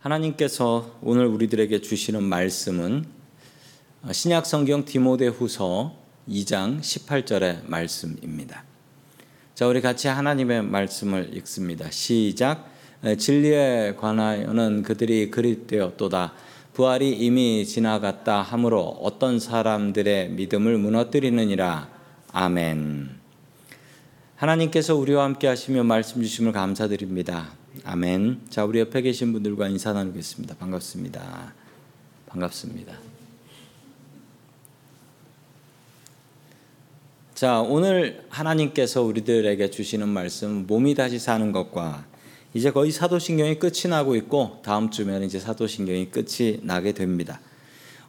하나님께서 오늘 우리들에게 주시는 말씀은 신약 성경 디모데후서 2장 18절의 말씀입니다. 자, 우리 같이 하나님의 말씀을 읽습니다. 시작. 진리에 관하여는 그들이 그릿되었도다. 부활이 이미 지나갔다 하므로 어떤 사람들의 믿음을 무너뜨리느니라. 아멘. 하나님께서 우리와 함께 하시며 말씀 주심을 감사드립니다. 아멘. 자, 우리 옆에 계신 분들과 인사 나누겠습니다. 반갑습니다. 반갑습니다. 자, 오늘 하나님께서 우리들에게 주시는 말씀 몸이 다시 사는 것과 이제 거의 사도신경이 끝이 나고 있고 다음 주면 이제 사도신경이 끝이 나게 됩니다.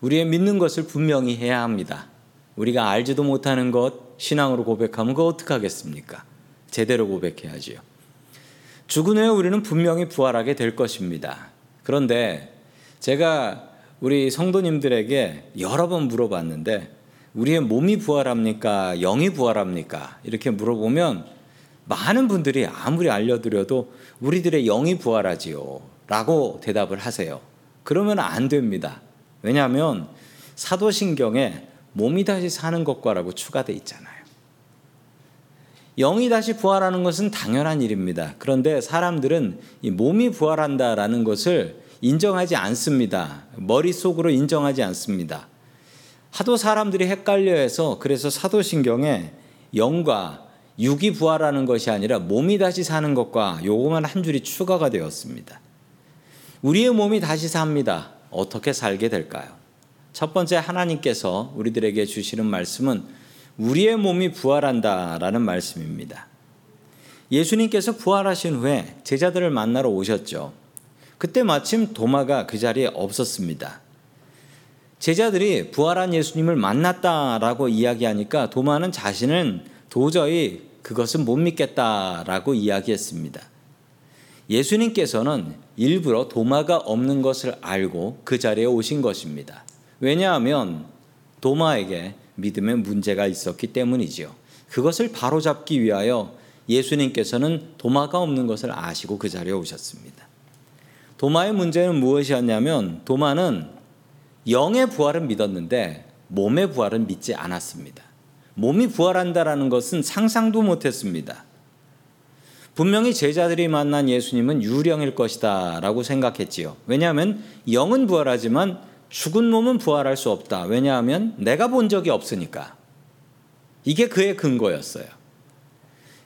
우리의 믿는 것을 분명히 해야 합니다. 우리가 알지도 못하는 것 신앙으로 고백하면 그거 어떻게 하겠습니까? 제대로 고백해야지요. 죽은 후에 우리는 분명히 부활하게 될 것입니다. 그런데 제가 우리 성도님들에게 여러 번 물어봤는데 우리의 몸이 부활합니까? 영이 부활합니까? 이렇게 물어보면 많은 분들이 아무리 알려드려도 우리들의 영이 부활하지요. 라고 대답을 하세요. 그러면 안 됩니다. 왜냐하면 사도신경에 몸이 다시 사는 것과라고 추가되어 있잖아요. 영이 다시 부활하는 것은 당연한 일입니다. 그런데 사람들은 이 몸이 부활한다라는 것을 인정하지 않습니다. 머릿속으로 인정하지 않습니다. 하도 사람들이 헷갈려 해서 그래서 사도신경에 영과 육이 부활하는 것이 아니라 몸이 다시 사는 것과 요것만 한 줄이 추가가 되었습니다. 우리의 몸이 다시 삽니다. 어떻게 살게 될까요? 첫 번째 하나님께서 우리들에게 주시는 말씀은 우리의 몸이 부활한다라는 말씀입니다. 예수님께서 부활하신 후에 제자들을 만나러 오셨죠. 그때 마침 도마가 그 자리에 없었습니다. 제자들이 부활한 예수님을 만났다라고 이야기하니까 도마는 자신은 도저히 그것은 못 믿겠다라고 이야기했습니다. 예수님께서는 일부러 도마가 없는 것을 알고 그 자리에 오신 것입니다. 왜냐하면 도마에게 믿음에 문제가 있었기 때문이지요. 그것을 바로잡기 위하여 예수님께서는 도마가 없는 것을 아시고 그 자리에 오셨습니다. 도마의 문제는 무엇이었냐면 도마는 영의 부활은 믿었는데 몸의 부활은 믿지 않았습니다. 몸이 부활한다라는 것은 상상도 못했습니다. 분명히 제자들이 만난 예수님은 유령일 것이다 라고 생각했지요. 왜냐하면 영은 부활하지만 죽은 몸은 부활할 수 없다. 왜냐하면 내가 본 적이 없으니까. 이게 그의 근거였어요.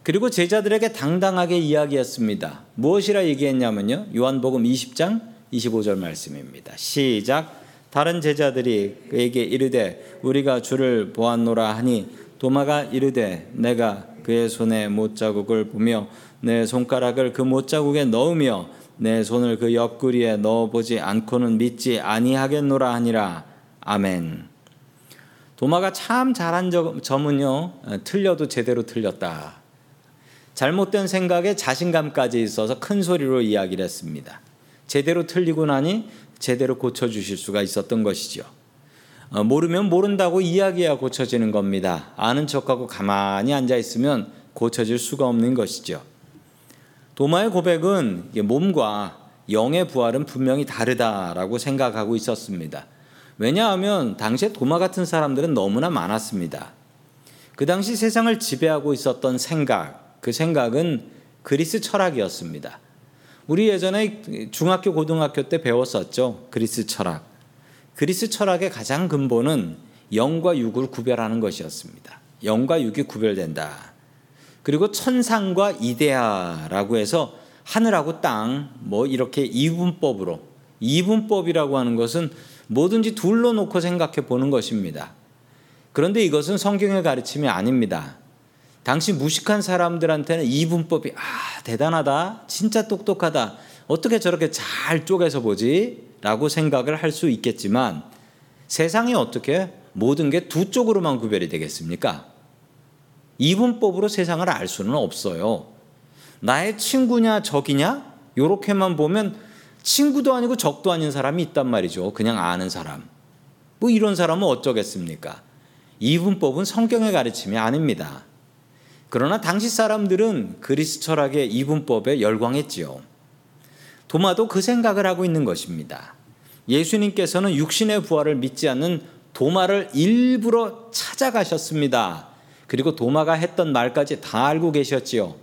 그리고 제자들에게 당당하게 이야기했습니다. 무엇이라 얘기했냐면요. 요한복음 20장 25절 말씀입니다. 시작. 다른 제자들이 그에게 이르되 우리가 주를 보았노라 하니 도마가 이르되 내가 그의 손에 못자국을 보며 내 손가락을 그 못자국에 넣으며 내 손을 그 옆구리에 넣어보지 않고는 믿지 아니하겠노라 하니라. 아멘. 도마가 참 잘한 점은요, 틀려도 제대로 틀렸다. 잘못된 생각에 자신감까지 있어서 큰 소리로 이야기를 했습니다. 제대로 틀리고 나니 제대로 고쳐주실 수가 있었던 것이죠. 어, 모르면 모른다고 이야기해야 고쳐지는 겁니다. 아는 척하고 가만히 앉아 있으면 고쳐질 수가 없는 것이죠. 도마의 고백은 몸과 영의 부활은 분명히 다르다라고 생각하고 있었습니다. 왜냐하면 당시에 도마 같은 사람들은 너무나 많았습니다. 그 당시 세상을 지배하고 있었던 생각, 그 생각은 그리스 철학이었습니다. 우리 예전에 중학교, 고등학교 때 배웠었죠. 그리스 철학. 그리스 철학의 가장 근본은 영과 육을 구별하는 것이었습니다. 영과 육이 구별된다. 그리고 천상과 이데아라고 해서 하늘하고 땅 뭐 이렇게 이분법으로 이분법이라고 하는 것은 뭐든지 둘러 놓고 생각해 보는 것입니다. 그런데 이것은 성경의 가르침이 아닙니다. 당시 무식한 사람들한테는 이분법이 아 대단하다 진짜 똑똑하다 어떻게 저렇게 잘 쪼개서 보지 라고 생각을 할 수 있겠지만 세상에 어떻게 모든 게 두 쪽으로만 구별이 되겠습니까? 이분법으로 세상을 알 수는 없어요. 나의 친구냐 적이냐 요렇게만 보면 친구도 아니고 적도 아닌 사람이 있단 말이죠. 그냥 아는 사람. 뭐 이런 사람은 어쩌겠습니까? 이분법은 성경의 가르침이 아닙니다. 그러나 당시 사람들은 그리스 철학의 이분법에 열광했지요. 도마도 그 생각을 하고 있는 것입니다. 예수님께서는 육신의 부활을 믿지 않는 도마를 일부러 찾아가셨습니다. 그리고 도마가 했던 말까지 다 알고 계셨지요.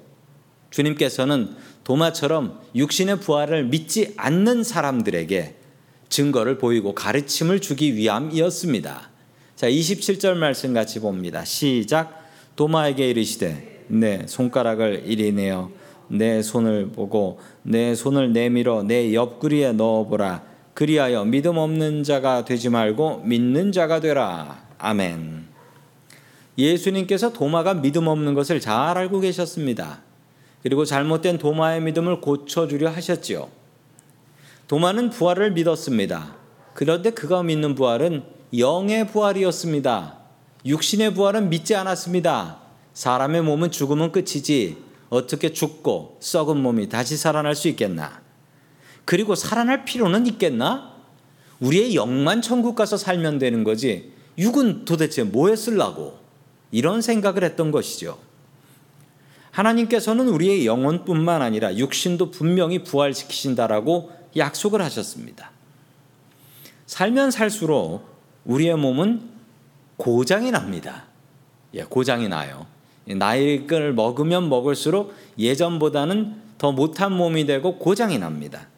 주님께서는 도마처럼 육신의 부활을 믿지 않는 사람들에게 증거를 보이고 가르침을 주기 위함이었습니다. 자, 27절 말씀 같이 봅니다. 시작. 도마에게 이르시되 내 손가락을 이리 내어 내 손을 보고 내 손을 내밀어 내 옆구리에 넣어보라. 그리하여 믿음 없는 자가 되지 말고 믿는 자가 되라. 아멘. 예수님께서 도마가 믿음 없는 것을 잘 알고 계셨습니다. 그리고 잘못된 도마의 믿음을 고쳐주려 하셨지요. 도마는 부활을 믿었습니다. 그런데 그가 믿는 부활은 영의 부활이었습니다. 육신의 부활은 믿지 않았습니다. 사람의 몸은 죽으면 끝이지 어떻게 죽고 썩은 몸이 다시 살아날 수 있겠나? 그리고 살아날 필요는 있겠나? 우리의 영만 천국 가서 살면 되는 거지. 육은 도대체 뭐에 쓰려고? 이런 생각을 했던 것이죠. 하나님께서는 우리의 영혼뿐만 아니라 육신도 분명히 부활시키신다라고 약속을 하셨습니다. 살면 살수록 우리의 몸은 고장이 납니다. 예, 고장이 나요. 나이를 먹으면 먹을수록 예전보다는 더 못한 몸이 되고 고장이 납니다.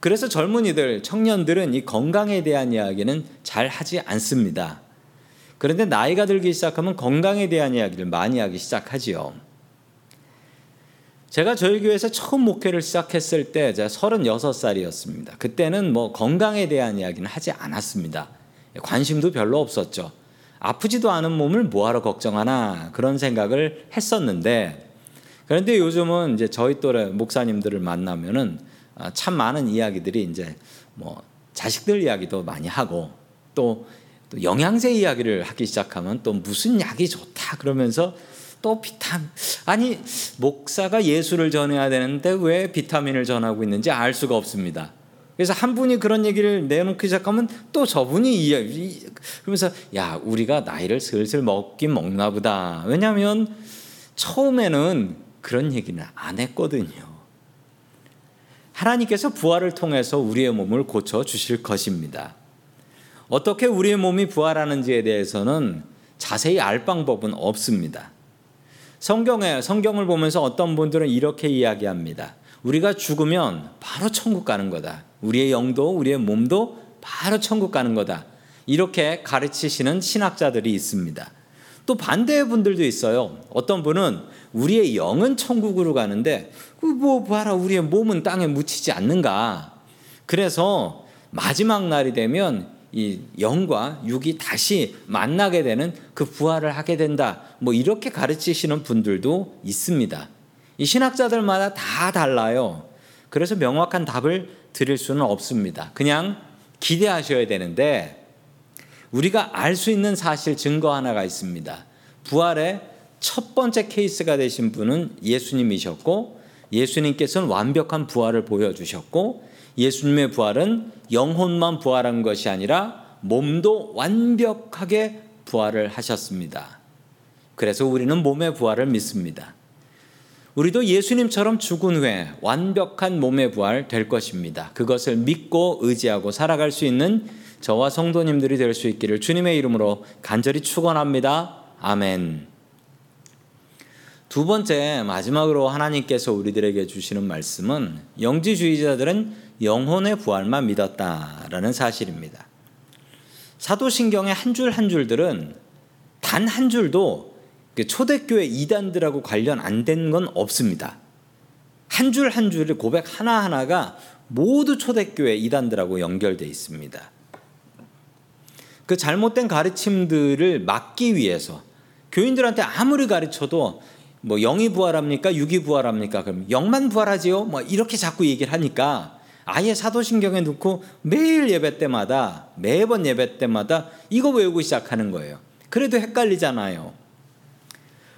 그래서 젊은이들, 청년들은 이 건강에 대한 이야기는 잘 하지 않습니다. 그런데 나이가 들기 시작하면 건강에 대한 이야기를 많이 하기 시작하지요. 제가 저희 교회에서 처음 목회를 시작했을 때 제가 36살이었습니다. 그때는 뭐 건강에 대한 이야기는 하지 않았습니다. 관심도 별로 없었죠. 아프지도 않은 몸을 뭐하러 걱정하나 그런 생각을 했었는데 그런데 요즘은 이제 저희 또래 목사님들을 만나면은 아, 참 많은 이야기들이 이제 뭐 자식들 이야기도 많이 하고 또, 또 영양제 이야기를 하기 시작하면 또 무슨 약이 좋다 그러면서 또 비타민 아니 목사가 예수를 전해야 되는데 왜 비타민을 전하고 있는지 알 수가 없습니다. 그래서 한 분이 그런 얘기를 내놓기 시작하면 또 저분이 이 그러면서 야 우리가 나이를 슬슬 먹긴 먹나 보다. 왜냐하면 처음에는 그런 얘기는 안 했거든요. 하나님께서 부활을 통해서 우리의 몸을 고쳐 주실 것입니다. 어떻게 우리의 몸이 부활하는지에 대해서는 자세히 알 방법은 없습니다. 성경에 성경을 보면서 어떤 분들은 이렇게 이야기합니다. 우리가 죽으면 바로 천국 가는 거다. 우리의 영도 우리의 몸도 바로 천국 가는 거다. 이렇게 가르치시는 신학자들이 있습니다. 또 반대의 분들도 있어요. 어떤 분은 우리의 영은 천국으로 가는데 그뭐 봐라 우리의 몸은 땅에 묻히지 않는가. 그래서 마지막 날이 되면 이 영과 육이 다시 만나게 되는 그 부활을 하게 된다. 뭐 이렇게 가르치시는 분들도 있습니다. 이 신학자들마다 다 달라요. 그래서 명확한 답을 드릴 수는 없습니다. 그냥 기대하셔야 되는데 우리가 알 수 있는 사실 증거 하나가 있습니다. 부활의 첫 번째 케이스가 되신 분은 예수님이셨고 예수님께서는 완벽한 부활을 보여주셨고 예수님의 부활은 영혼만 부활한 것이 아니라 몸도 완벽하게 부활을 하셨습니다. 그래서 우리는 몸의 부활을 믿습니다. 우리도 예수님처럼 죽은 후에 완벽한 몸의 부활 될 것입니다. 그것을 믿고 의지하고 살아갈 수 있는 저와 성도님들이 될 수 있기를 주님의 이름으로 간절히 축원합니다. 아멘. 두 번째 마지막으로 하나님께서 우리들에게 주시는 말씀은 영지주의자들은 영혼의 부활만 믿었다라는 사실입니다. 사도신경의 한 줄 한 줄들은 단 한 줄도 그 초대교회 이단들하고 관련 안 된 건 없습니다. 한 줄 한 줄의 고백 하나하나가 모두 초대교회 이단들하고 연결되어 있습니다. 그 잘못된 가르침들을 막기 위해서 교인들한테 아무리 가르쳐도 뭐 영이 부활합니까? 육이 부활합니까? 그럼 영만 부활하지요? 뭐 이렇게 자꾸 얘기를 하니까 아예 사도신경에 넣고 매일 예배 때마다 매번 예배 때마다 이거 외우고 시작하는 거예요. 그래도 헷갈리잖아요.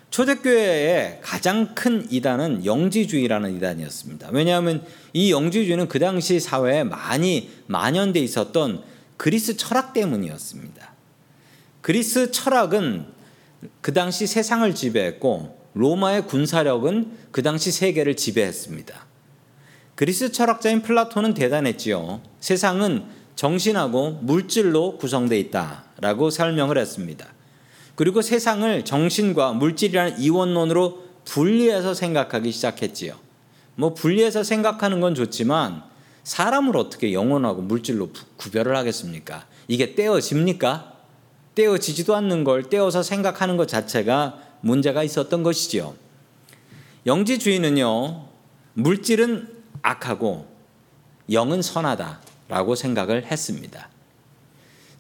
초대교회의 가장 큰 이단은 영지주의라는 이단이었습니다. 왜냐하면 이 영지주의는 그 당시 사회에 많이 만연돼 있었던 그리스 철학 때문이었습니다. 그리스 철학은 그 당시 세상을 지배했고 로마의 군사력은 그 당시 세계를 지배했습니다. 그리스 철학자인 플라톤은 대단했지요. 세상은 정신하고 물질로 구성되어 있다라고 설명을 했습니다. 그리고 세상을 정신과 물질이라는 이원론으로 분리해서 생각하기 시작했지요. 뭐 분리해서 생각하는 건 좋지만 사람을 어떻게 영혼하고 물질로 구별을 하겠습니까? 이게 떼어집니까? 떼어지지도 않는 걸 떼어서 생각하는 것 자체가 문제가 있었던 것이지요. 영지주의는요, 물질은 악하고 영은 선하다라고 생각을 했습니다.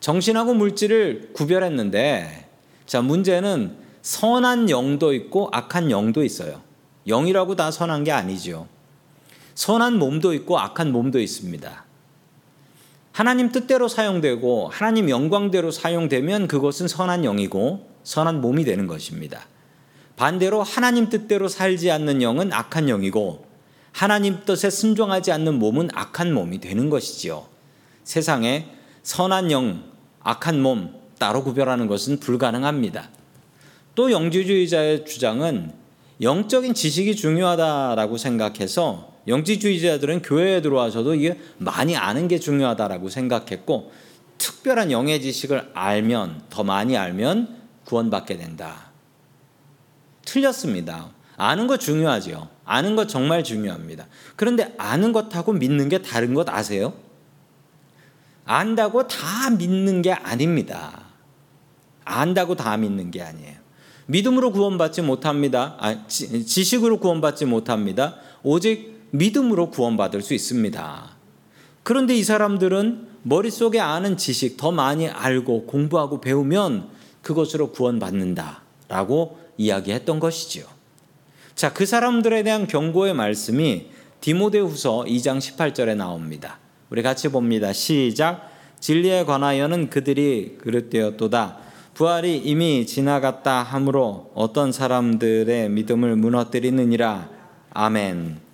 정신하고 물질을 구별했는데, 자, 문제는 선한 영도 있고 악한 영도 있어요. 영이라고 다 선한 게 아니죠. 선한 몸도 있고 악한 몸도 있습니다. 하나님 뜻대로 사용되고 하나님 영광대로 사용되면 그것은 선한 영이고 선한 몸이 되는 것입니다. 반대로 하나님 뜻대로 살지 않는 영은 악한 영이고 하나님 뜻에 순종하지 않는 몸은 악한 몸이 되는 것이지요. 세상에 선한 영, 악한 몸 따로 구별하는 것은 불가능합니다. 또 영지주의자의 주장은 영적인 지식이 중요하다라고 생각해서 영지주의자들은 교회에 들어와서도 이게 많이 아는 게 중요하다라고 생각했고 특별한 영의 지식을 알면 더 많이 알면 구원받게 된다. 틀렸습니다. 아는 거 중요하죠. 아는 거 정말 중요합니다. 그런데 아는 것하고 믿는 게 다른 것 아세요? 안다고 다 믿는 게 아닙니다. 안다고 다 믿는 게 아니에요. 믿음으로 구원받지 못합니다. 아, 지 식으로 구원받지 못합니다. 오직 믿음으로 구원받을 수 있습니다. 그런데 이 사람들은 머릿속에 아는 지식 더 많이 알고 공부하고 배우면 그것으로 구원받는다라고 이야기했던 것이지요. 자, 그 사람들에 대한 경고의 말씀이 디모데후서 2장 18절에 나옵니다. 우리 같이 봅니다. 시작. 진리에 관하여는 그들이 그릇되었도다. 부활이 이미 지나갔다 하므로 어떤 사람들의 믿음을 무너뜨리느니라. 아멘.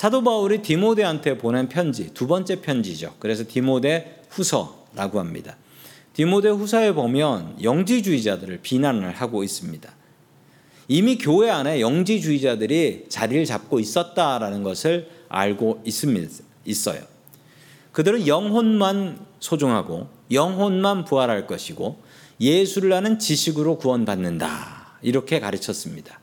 사도 바울이 디모데한테 보낸 편지, 두 번째 편지죠. 그래서 디모데 후서라고 합니다. 디모데 후서에 보면 영지주의자들을 비난을 하고 있습니다. 이미 교회 안에 영지주의자들이 자리를 잡고 있었다라는 것을 알고 있습니다. 있어요. 그들은 영혼만 소중하고 영혼만 부활할 것이고 예수를 아는 지식으로 구원받는다. 이렇게 가르쳤습니다.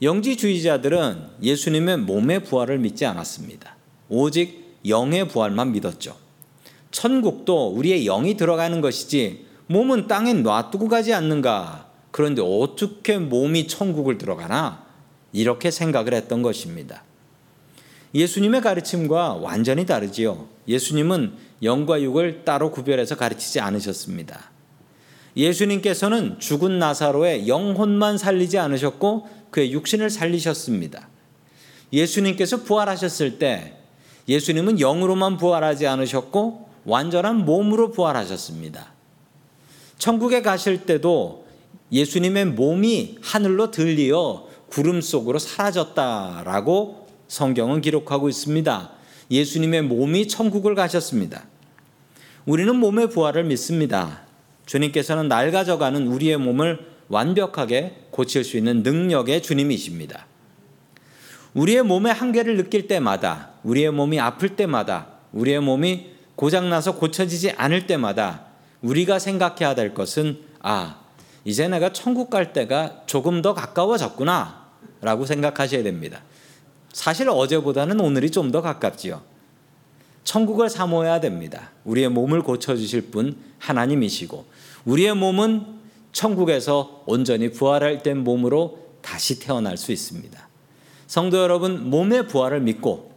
영지주의자들은 예수님의 몸의 부활을 믿지 않았습니다. 오직 영의 부활만 믿었죠. 천국도 우리의 영이 들어가는 것이지 몸은 땅에 놔두고 가지 않는가. 그런데 어떻게 몸이 천국을 들어가나? 이렇게 생각을 했던 것입니다. 예수님의 가르침과 완전히 다르지요. 예수님은 영과 육을 따로 구별해서 가르치지 않으셨습니다. 예수님께서는 죽은 나사로의 영혼만 살리지 않으셨고 그의 육신을 살리셨습니다. 예수님께서 부활하셨을 때 예수님은 영으로만 부활하지 않으셨고 완전한 몸으로 부활하셨습니다. 천국에 가실 때도 예수님의 몸이 하늘로 들리어 구름 속으로 사라졌다라고 성경은 기록하고 있습니다. 예수님의 몸이 천국을 가셨습니다. 우리는 몸의 부활을 믿습니다. 주님께서는 낡아져가는 우리의 몸을 완벽하게 고칠 수 있는 능력의 주님이십니다. 우리의 몸의 한계를 느낄 때마다, 우리의 몸이 아플 때마다, 우리의 몸이 고장나서 고쳐지지 않을 때마다 우리가 생각해야 될 것은 아, 이제 내가 천국 갈 때가 조금 더 가까워졌구나 라고 생각하셔야 됩니다. 사실 어제보다는 오늘이 좀 더 가깝지요. 천국을 사모해야 됩니다. 우리의 몸을 고쳐주실 분 하나님이시고 우리의 몸은 천국에서 온전히 부활할 땐 몸으로 다시 태어날 수 있습니다. 성도 여러분, 몸의 부활을 믿고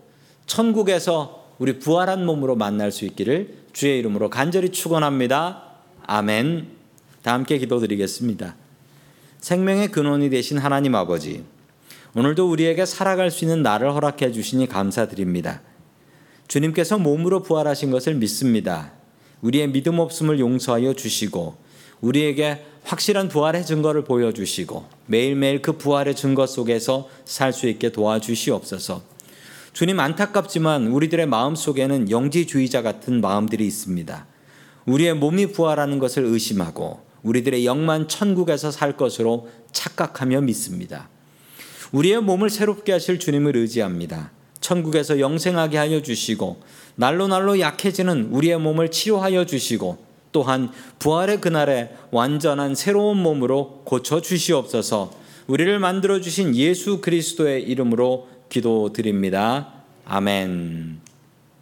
천국에서 우리 부활한 몸으로 만날 수 있기를 주의 이름으로 간절히 축원합니다. 아멘. 다 함께 기도드리겠습니다. 생명의 근원이 되신 하나님 아버지, 오늘도 우리에게 살아갈 수 있는 날을 허락해 주시니 감사드립니다. 주님께서 몸으로 부활하신 것을 믿습니다. 우리의 믿음 없음을 용서하여 주시고 우리에게 확실한 부활의 증거를 보여주시고 매일매일 그 부활의 증거 속에서 살 수 있게 도와주시옵소서. 주님 안타깝지만 우리들의 마음 속에는 영지주의자 같은 마음들이 있습니다. 우리의 몸이 부활하는 것을 의심하고 우리들의 영만 천국에서 살 것으로 착각하며 믿습니다. 우리의 몸을 새롭게 하실 주님을 의지합니다. 천국에서 영생하게 하여 주시고 날로 날로 약해지는 우리의 몸을 치료하여 주시고 또한 부활의 그날에 완전한 새로운 몸으로 고쳐 주시옵소서. 우리를 만들어 주신 예수 그리스도의 이름으로 기도드립니다. 아멘.